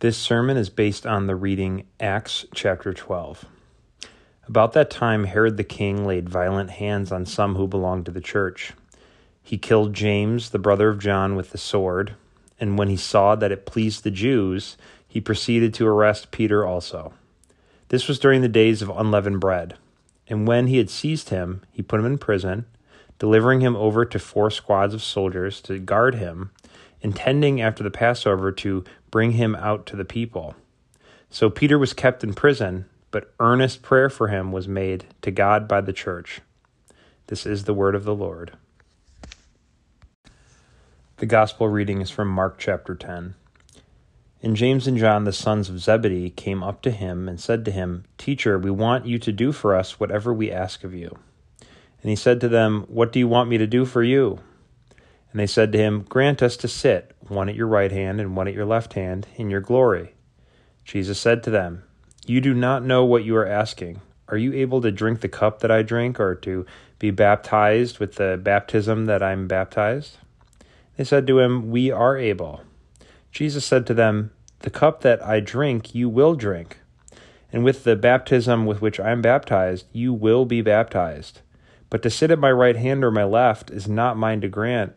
This sermon is based on the reading Acts chapter 12. About that time, Herod the king laid violent hands on some who belonged to the church. He killed James, the brother of John, with the sword, and when he saw that it pleased the Jews, he proceeded to arrest Peter also. This was during the days of unleavened bread. And when he had seized him, he put him in prison, delivering him over to four squads of soldiers to guard him intending after the Passover to bring him out to the people. So Peter was kept in prison, but earnest prayer for him was made to God by the church. This is the word of the Lord. The gospel reading is from Mark chapter 10. And James and John, the sons of Zebedee, came up to him and said to him, Teacher, we want you to do for us whatever we ask of you. And he said to them, What do you want me to do for you? And they said to him, Grant us to sit, one at your right hand and one at your left hand, in your glory. Jesus said to them, You do not know what you are asking. Are you able to drink the cup that I drink, or to be baptized with the baptism that I am baptized? They said to him, We are able. Jesus said to them, The cup that I drink, you will drink, and with the baptism with which I am baptized, you will be baptized. But to sit at my right hand or my left is not mine to grant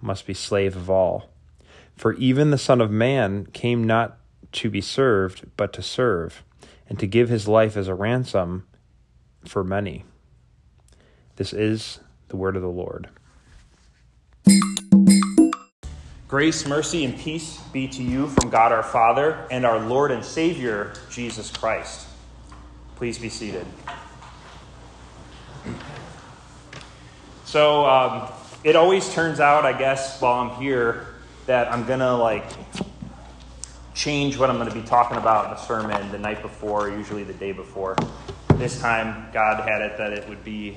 must be slave of all. For even the Son of Man came not to be served, but to serve, and to give his life as a ransom for many. This is the word of the Lord. Grace, mercy, and peace be to you from God our Father and our Lord and Savior, Jesus Christ. Please be seated. So, um, it always turns out, I guess, while I'm here, that I'm going to like change what I'm going to be talking about in the sermon the night before, usually the day before. This time, God had it that it would be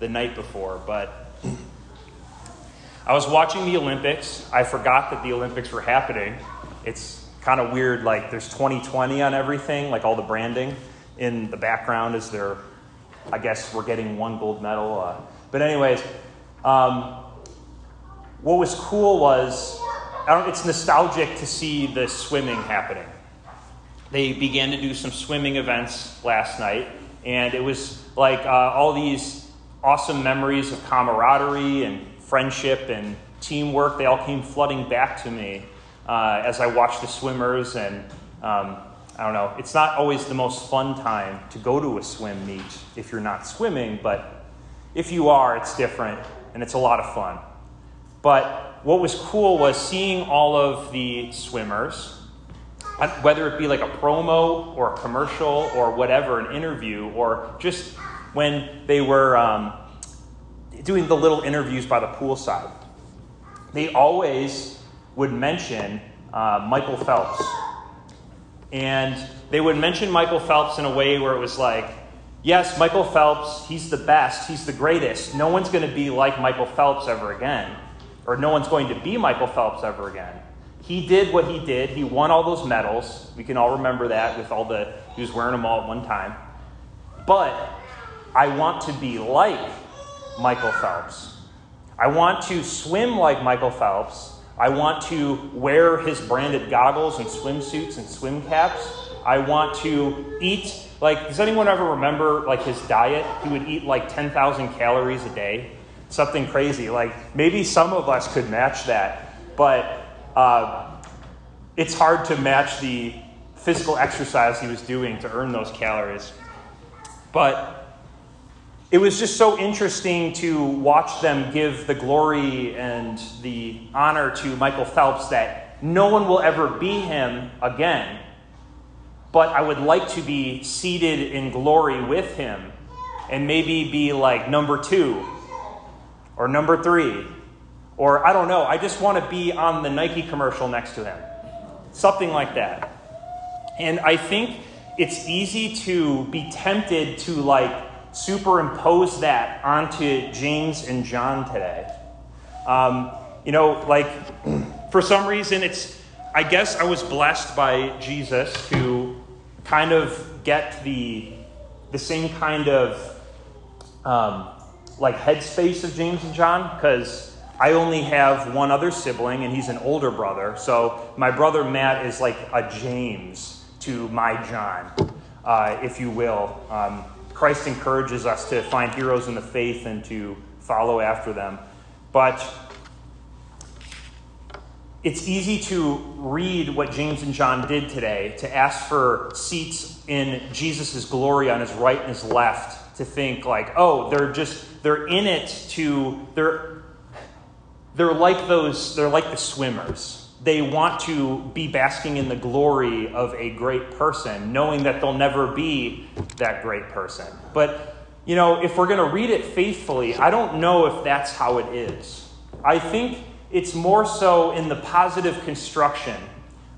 the night before, but I was watching the Olympics. I forgot that the Olympics were happening. It's kind of weird, like there's 2020 on everything, like all the branding. In the background is there, I guess we're getting one gold medal. Uh, but, anyways, um, what was cool was it's nostalgic to see the swimming happening. They began to do some swimming events last night, and it was like uh, all these awesome memories of camaraderie and friendship and teamwork. They all came flooding back to me uh, as I watched the swimmers. And um, I don't know, it's not always the most fun time to go to a swim meet if you're not swimming, but if you are, it's different and it's a lot of fun. But what was cool was seeing all of the swimmers, uh, whether it be like a promo or a commercial or whatever, an interview, or just when they were um, doing the little interviews by the poolside. They always would mention uh, Michael Phelps. And they would mention Michael Phelps in a way where it was like, Yes, Michael Phelps, he's the best, he's the greatest. No one's going to be like Michael Phelps ever again, or no one's going to be Michael Phelps ever again. He did what he did. He won all those medals. We can all remember that with all the, he was wearing them all at one time. But I want to be like Michael Phelps. I want to swim like Michael Phelps. I want to wear his branded goggles and swimsuits and swim caps. I want to eat like, does anyone ever remember like his diet? He would eat like 10,000 calories a day, something crazy. Like maybe some of us could match that, but uh, it's hard to match the physical exercise he was doing to earn those calories. But it was just so interesting to watch them give the glory and the honor to Michael Phelps that no one will ever be him again but I would like to be seated in glory with him and maybe be like number two or number three. Or I don't know, I just want to be on the Nike commercial next to him. Something like that. And I think it's easy to be tempted to like superimpose that onto James and John today. Um, you know, like for some reason, it's, I guess I was blessed by Jesus to kind of get the, the same kind of um, like headspace of James and John because I only have one other sibling and he's an older brother. So my brother Matt is like a James to my John, uh, if you will. Um, Christ encourages us to find heroes in the faith and to follow after them. But it's easy to read what James and John did today, to ask for seats in Jesus' glory on his right and his left, to think like, oh, they're just, they're in it to, they're, they're like those, they're like the swimmers. They want to be basking in the glory of a great person, knowing that they'll never be that great person. But, you know, if we're going to read it faithfully, I don't know if that's how it is. I think it's more so in the positive construction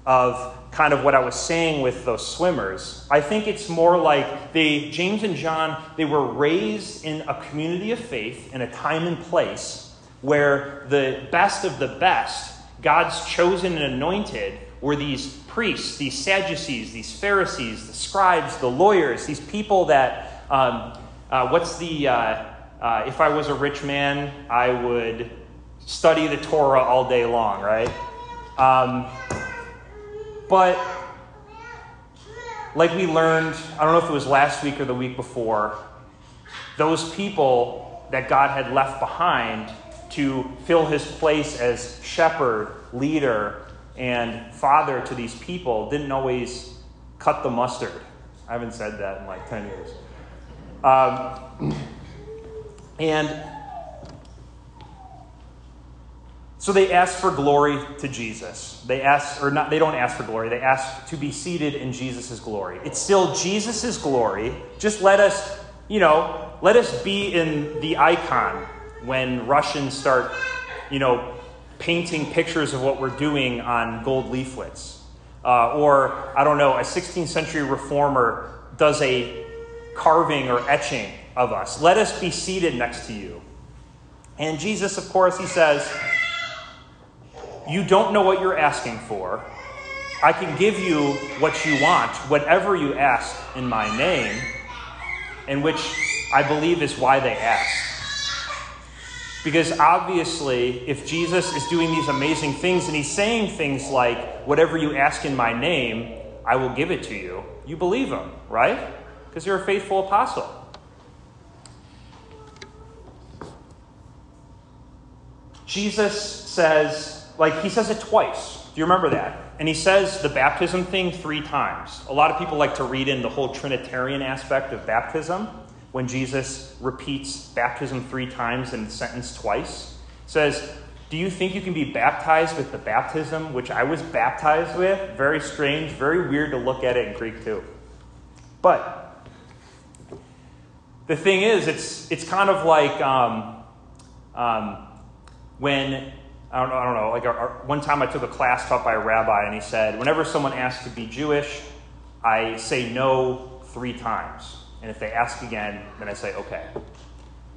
of kind of what I was saying with those swimmers. I think it's more like they, James and John, they were raised in a community of faith in a time and place where the best of the best, God's chosen and anointed, were these priests, these Sadducees, these Pharisees, the scribes, the lawyers, these people that, um, uh, what's the, uh, uh, if I was a rich man, I would study the Torah all day long, right? Um, but like we learned, I don't know if it was last week or the week before, those people that God had left behind to fill his place as shepherd, leader, and father to these people didn't always cut the mustard. I haven't said that in like 10 years. Um, and so they ask for glory to Jesus. They ask, or not, they don't ask for glory, they ask to be seated in Jesus' glory. It's still Jesus' glory. Just let us, you know, let us be in the icon when Russians start, you know, painting pictures of what we're doing on gold leaflets. Uh, or, I don't know, a 16th century reformer does a carving or etching of us. Let us be seated next to you. And Jesus, of course, he says, you don't know what you're asking for. I can give you what you want, whatever you ask in my name, and which I believe is why they asked. Because obviously, if Jesus is doing these amazing things and he's saying things like, whatever you ask in my name, I will give it to you, you believe him, right? Because you're a faithful apostle. Jesus says, like he says it twice. Do you remember that? And he says the baptism thing three times. A lot of people like to read in the whole Trinitarian aspect of baptism when Jesus repeats baptism three times in the sentence twice. says, Do you think you can be baptized with the baptism which I was baptized with? Very strange, very weird to look at it in Greek too. But the thing is, it's, it's kind of like um, um, when I don't know, I don't know like our, our, one time I took a class taught by a rabbi, and he said, whenever someone asks to be Jewish, I say no three times. And if they ask again, then I say okay.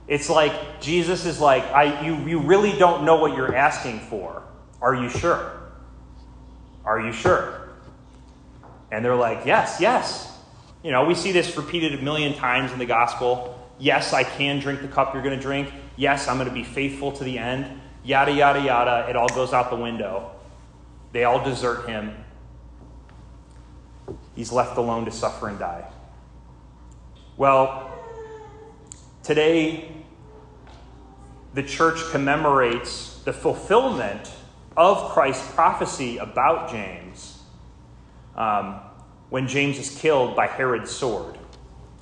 It's like Jesus is like, I, you, you really don't know what you're asking for. Are you sure? Are you sure? And they're like, yes, yes. You know, we see this repeated a million times in the gospel. Yes, I can drink the cup you're going to drink. Yes, I'm going to be faithful to the end yada, yada, yada. It all goes out the window. They all desert him. He's left alone to suffer and die. Well, today, the church commemorates the fulfillment of Christ's prophecy about James um, when James is killed by Herod's sword.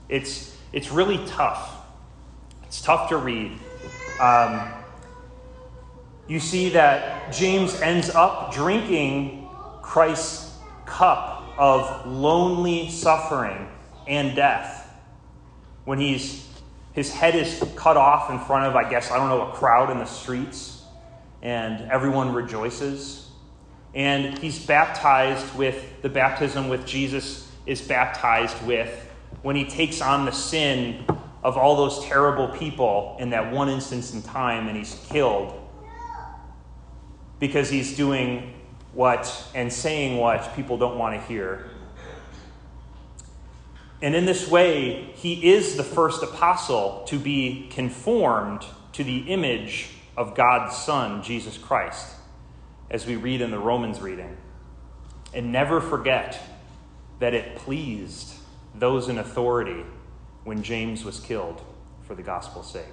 It's, it's really tough. It's tough to read. Um, you see that James ends up drinking Christ's cup of lonely suffering and death. When he's his head is cut off in front of i guess i don't know a crowd in the streets and everyone rejoices. And he's baptized with the baptism with Jesus is baptized with when he takes on the sin of all those terrible people in that one instance in time and he's killed because he's doing what and saying what people don't want to hear. And in this way, he is the first apostle to be conformed to the image of God's Son, Jesus Christ, as we read in the Romans reading. And never forget that it pleased those in authority when James was killed for the gospel's sake.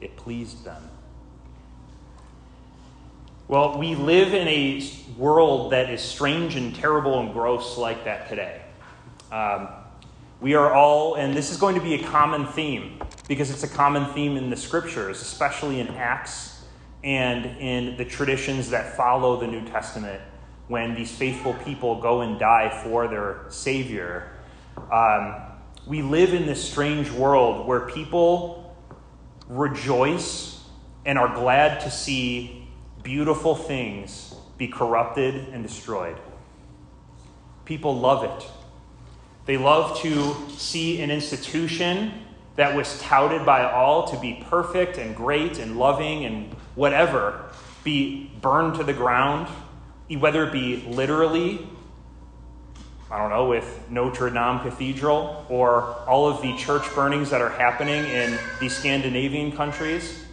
It pleased them. Well, we live in a world that is strange and terrible and gross like that today. Um, we are all, and this is going to be a common theme because it's a common theme in the scriptures, especially in Acts and in the traditions that follow the New Testament when these faithful people go and die for their Savior. Um, we live in this strange world where people rejoice and are glad to see beautiful things be corrupted and destroyed. People love it. They love to see an institution that was touted by all to be perfect and great and loving and whatever be burned to the ground, whether it be literally, I don't know, with Notre Dame Cathedral or all of the church burnings that are happening in the Scandinavian countries,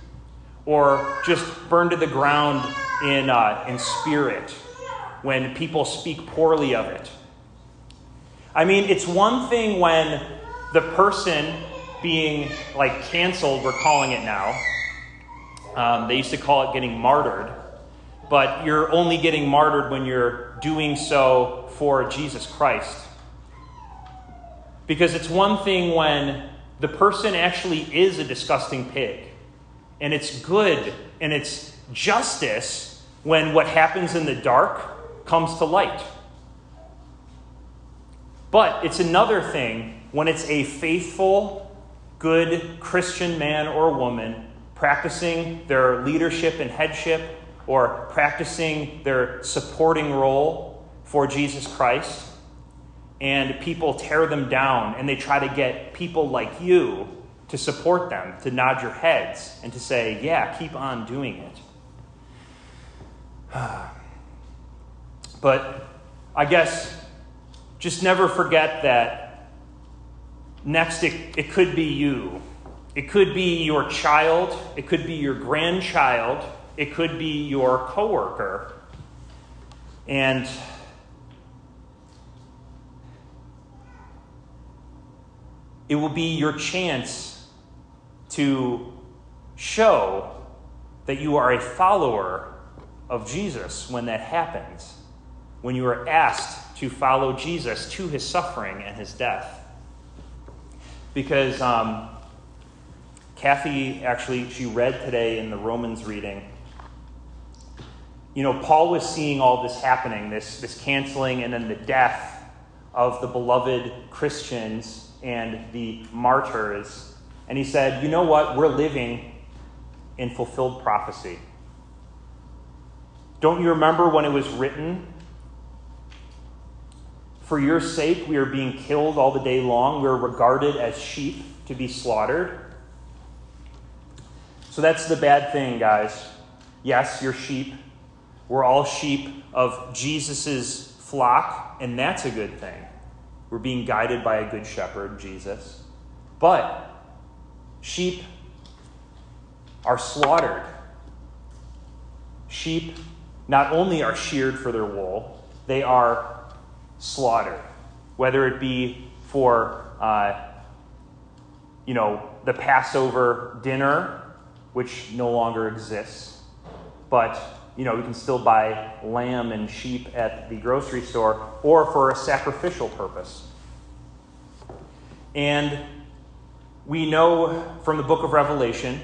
or just burned to the ground in, uh, in spirit when people speak poorly of it I mean, it's one thing when the person being like canceled, we're calling it now. Um, they used to call it getting martyred, but you're only getting martyred when you're doing so for Jesus Christ. Because it's one thing when the person actually is a disgusting pig, and it's good and it's justice when what happens in the dark comes to light. But it's another thing when it's a faithful, good Christian man or woman practicing their leadership and headship or practicing their supporting role for Jesus Christ, and people tear them down and they try to get people like you to support them, to nod your heads, and to say, Yeah, keep on doing it. but I guess just never forget that next it, it could be you. It could be your child, it could be your grandchild, it could be your coworker. And it will be your chance to show that you are a follower of Jesus when that happens. When you are asked to follow Jesus to his suffering and his death. Because um, Kathy actually, she read today in the Romans reading. You know, Paul was seeing all this happening, this, this canceling and then the death of the beloved Christians and the martyrs. And he said, You know what? We're living in fulfilled prophecy. Don't you remember when it was written for your sake, we are being killed all the day long. We're regarded as sheep to be slaughtered. So that's the bad thing, guys. Yes, you're sheep. We're all sheep of Jesus' flock, and that's a good thing. We're being guided by a good shepherd, Jesus. But sheep are slaughtered. Sheep not only are sheared for their wool, they are slaughtered, whether it be for, uh, you know, the Passover dinner, which no longer exists, but you know, you can still buy lamb and sheep at the grocery store, or for a sacrificial purpose. And we know from the book of Revelation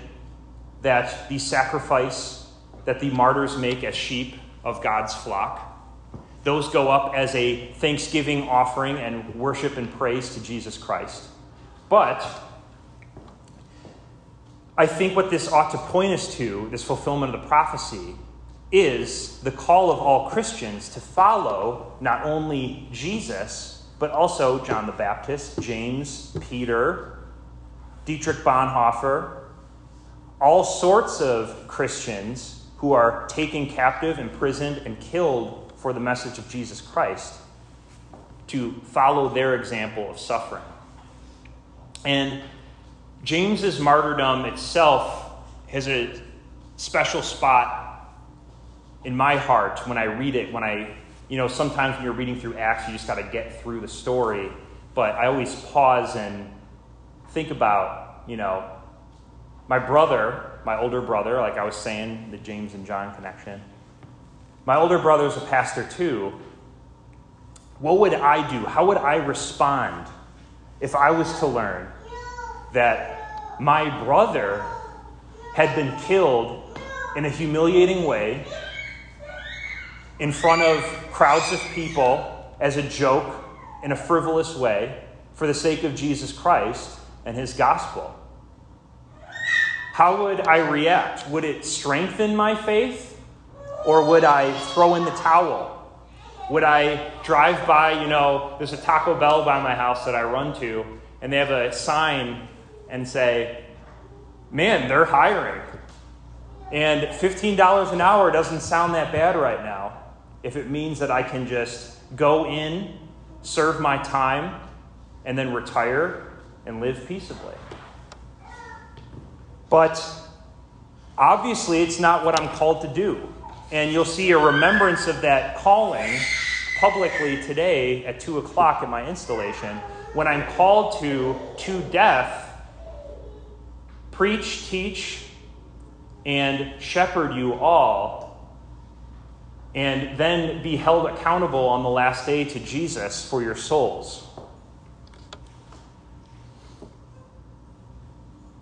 that the sacrifice that the martyrs make as sheep of God's flock those go up as a thanksgiving offering and worship and praise to Jesus Christ. But I think what this ought to point us to, this fulfillment of the prophecy, is the call of all Christians to follow not only Jesus, but also John the Baptist, James, Peter, Dietrich Bonhoeffer, all sorts of Christians who are taken captive, imprisoned, and killed for the message of Jesus Christ to follow their example of suffering. And James's martyrdom itself has a special spot in my heart when I read it. When I, you know, sometimes when you're reading through Acts, you just got to get through the story. But I always pause and think about, you know, my brother, my older brother, like I was saying, the James and John connection. My older brother's a pastor too. What would I do? How would I respond if I was to learn that my brother had been killed in a humiliating way in front of crowds of people as a joke in a frivolous way for the sake of Jesus Christ and his gospel? How would I react? Would it strengthen my faith or would I throw in the towel? Would I drive by, you know, there's a Taco Bell by my house that I run to, and they have a sign and say, man, they're hiring. And $15 an hour doesn't sound that bad right now if it means that I can just go in, serve my time, and then retire and live peaceably. But obviously, it's not what I'm called to do. And you'll see a remembrance of that calling publicly today at 2 o'clock in my installation when I'm called to, to death, preach, teach, and shepherd you all, and then be held accountable on the last day to Jesus for your souls.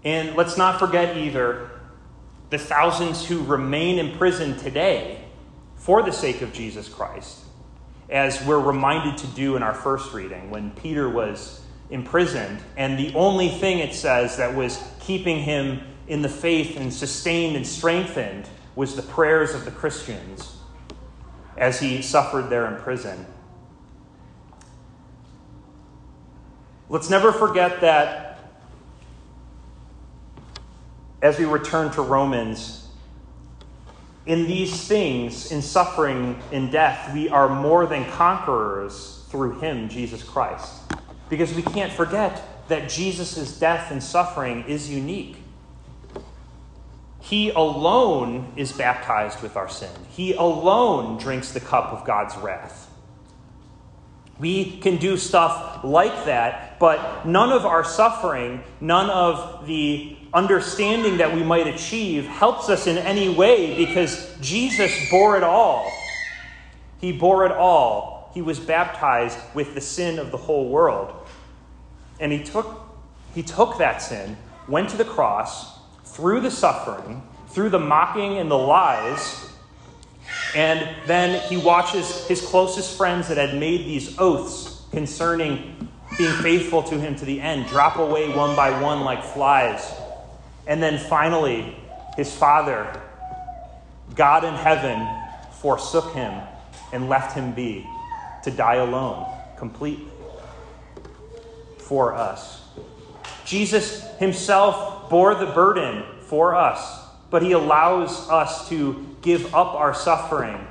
And let's not forget either the thousands who remain in prison today for the sake of Jesus Christ, as we're reminded to do in our first reading when Peter was imprisoned, and the only thing it says that was keeping him in the faith and sustained and strengthened was the prayers of the Christians as he suffered there in prison. Let's never forget that as we return to Romans, in these things, in suffering, in death, we are more than conquerors through him, Jesus Christ. Because we can't forget that Jesus' death and suffering is unique. He alone is baptized with our sin. He alone drinks the cup of God's wrath. We can do stuff like that, but none of our suffering, none of the understanding that we might achieve helps us in any way because Jesus bore it all. He bore it all. He was baptized with the sin of the whole world. And he took, he took that sin, went to the cross, through the suffering, through the mocking and the lies, and then he watches his closest friends that had made these oaths concerning being faithful to him to the end drop away one by one like flies. And then finally, his father, God in heaven, forsook him and left him be to die alone completely for us. Jesus himself bore the burden for us, but he allows us to give up our suffering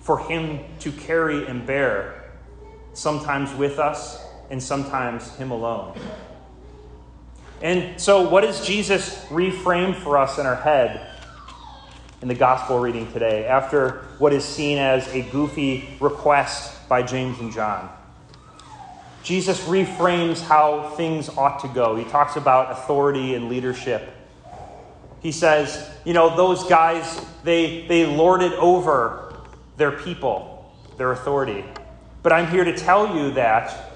for him to carry and bear, sometimes with us and sometimes him alone. And so, what does Jesus reframe for us in our head in the gospel reading today after what is seen as a goofy request by James and John? Jesus reframes how things ought to go. He talks about authority and leadership. He says, you know, those guys, they, they lord it over their people, their authority. But I'm here to tell you that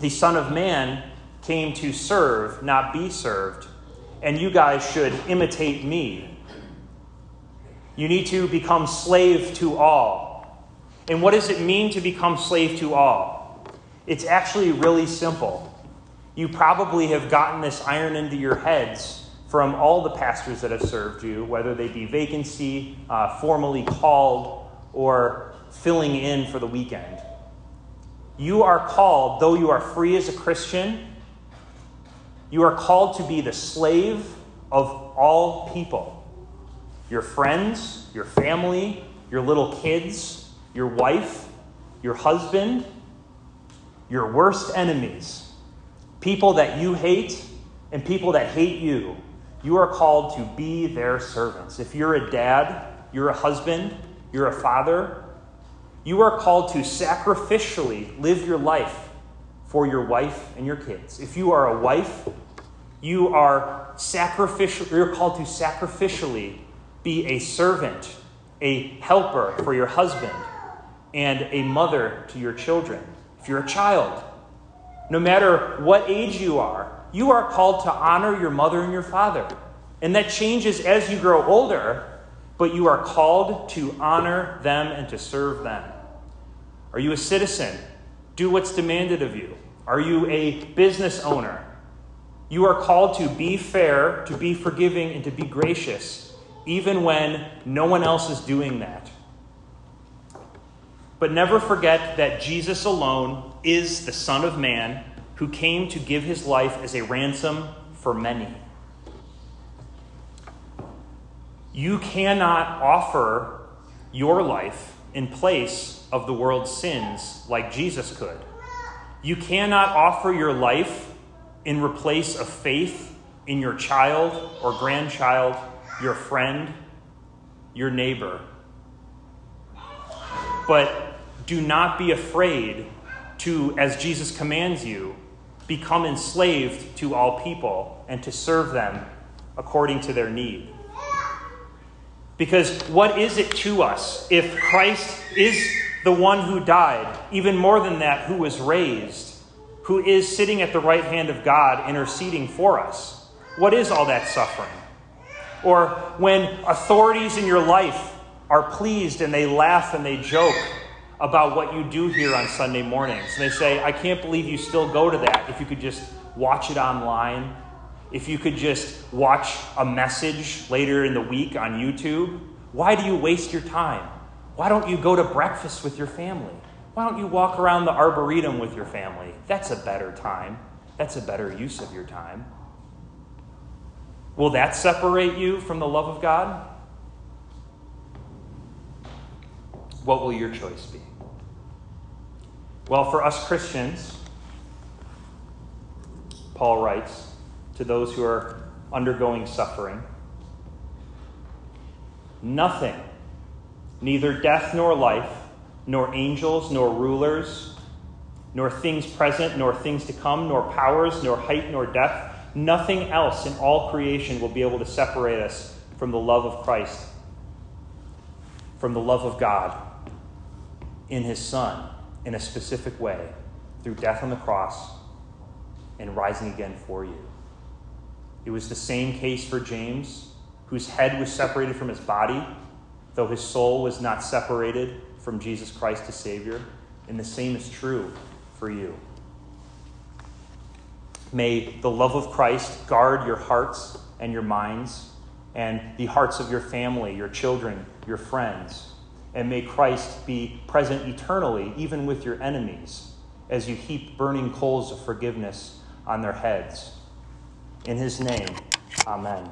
the Son of Man came to serve, not be served. And you guys should imitate me. You need to become slave to all. And what does it mean to become slave to all? It's actually really simple. You probably have gotten this iron into your heads from all the pastors that have served you, whether they be vacancy, uh, formally called, or filling in for the weekend. You are called, though you are free as a Christian, you are called to be the slave of all people your friends, your family, your little kids, your wife, your husband, your worst enemies, people that you hate, and people that hate you. You are called to be their servants. If you're a dad, you're a husband, you're a father, you are called to sacrificially live your life for your wife and your kids. If you are a wife, you are sacrificial you're called to sacrificially be a servant, a helper for your husband, and a mother to your children. If you're a child, no matter what age you are, you are called to honor your mother and your father. And that changes as you grow older, but you are called to honor them and to serve them. Are you a citizen? Do what's demanded of you. Are you a business owner? You are called to be fair, to be forgiving, and to be gracious, even when no one else is doing that. But never forget that Jesus alone is the Son of Man who came to give his life as a ransom for many. You cannot offer your life in place of the world's sins like Jesus could. You cannot offer your life in replace of faith in your child or grandchild, your friend, your neighbor. But do not be afraid to, as Jesus commands you, become enslaved to all people and to serve them according to their need. Because what is it to us if Christ is the one who died, even more than that, who was raised, who is sitting at the right hand of God interceding for us? What is all that suffering? Or when authorities in your life are pleased and they laugh and they joke about what you do here on Sunday mornings. And they say, I can't believe you still go to that. If you could just watch it online, if you could just watch a message later in the week on YouTube, why do you waste your time? Why don't you go to breakfast with your family? Why don't you walk around the arboretum with your family? That's a better time. That's a better use of your time. Will that separate you from the love of God? What will your choice be? Well, for us Christians, Paul writes to those who are undergoing suffering nothing, neither death nor life, nor angels, nor rulers, nor things present, nor things to come, nor powers, nor height, nor depth, nothing else in all creation will be able to separate us from the love of Christ, from the love of God in His Son in a specific way through death on the cross and rising again for you. It was the same case for James, whose head was separated from his body, though his soul was not separated from Jesus Christ as Savior. And the same is true for you. May the love of Christ guard your hearts and your minds and the hearts of your family, your children, your friends and may Christ be present eternally, even with your enemies, as you heap burning coals of forgiveness on their heads. In his name, amen.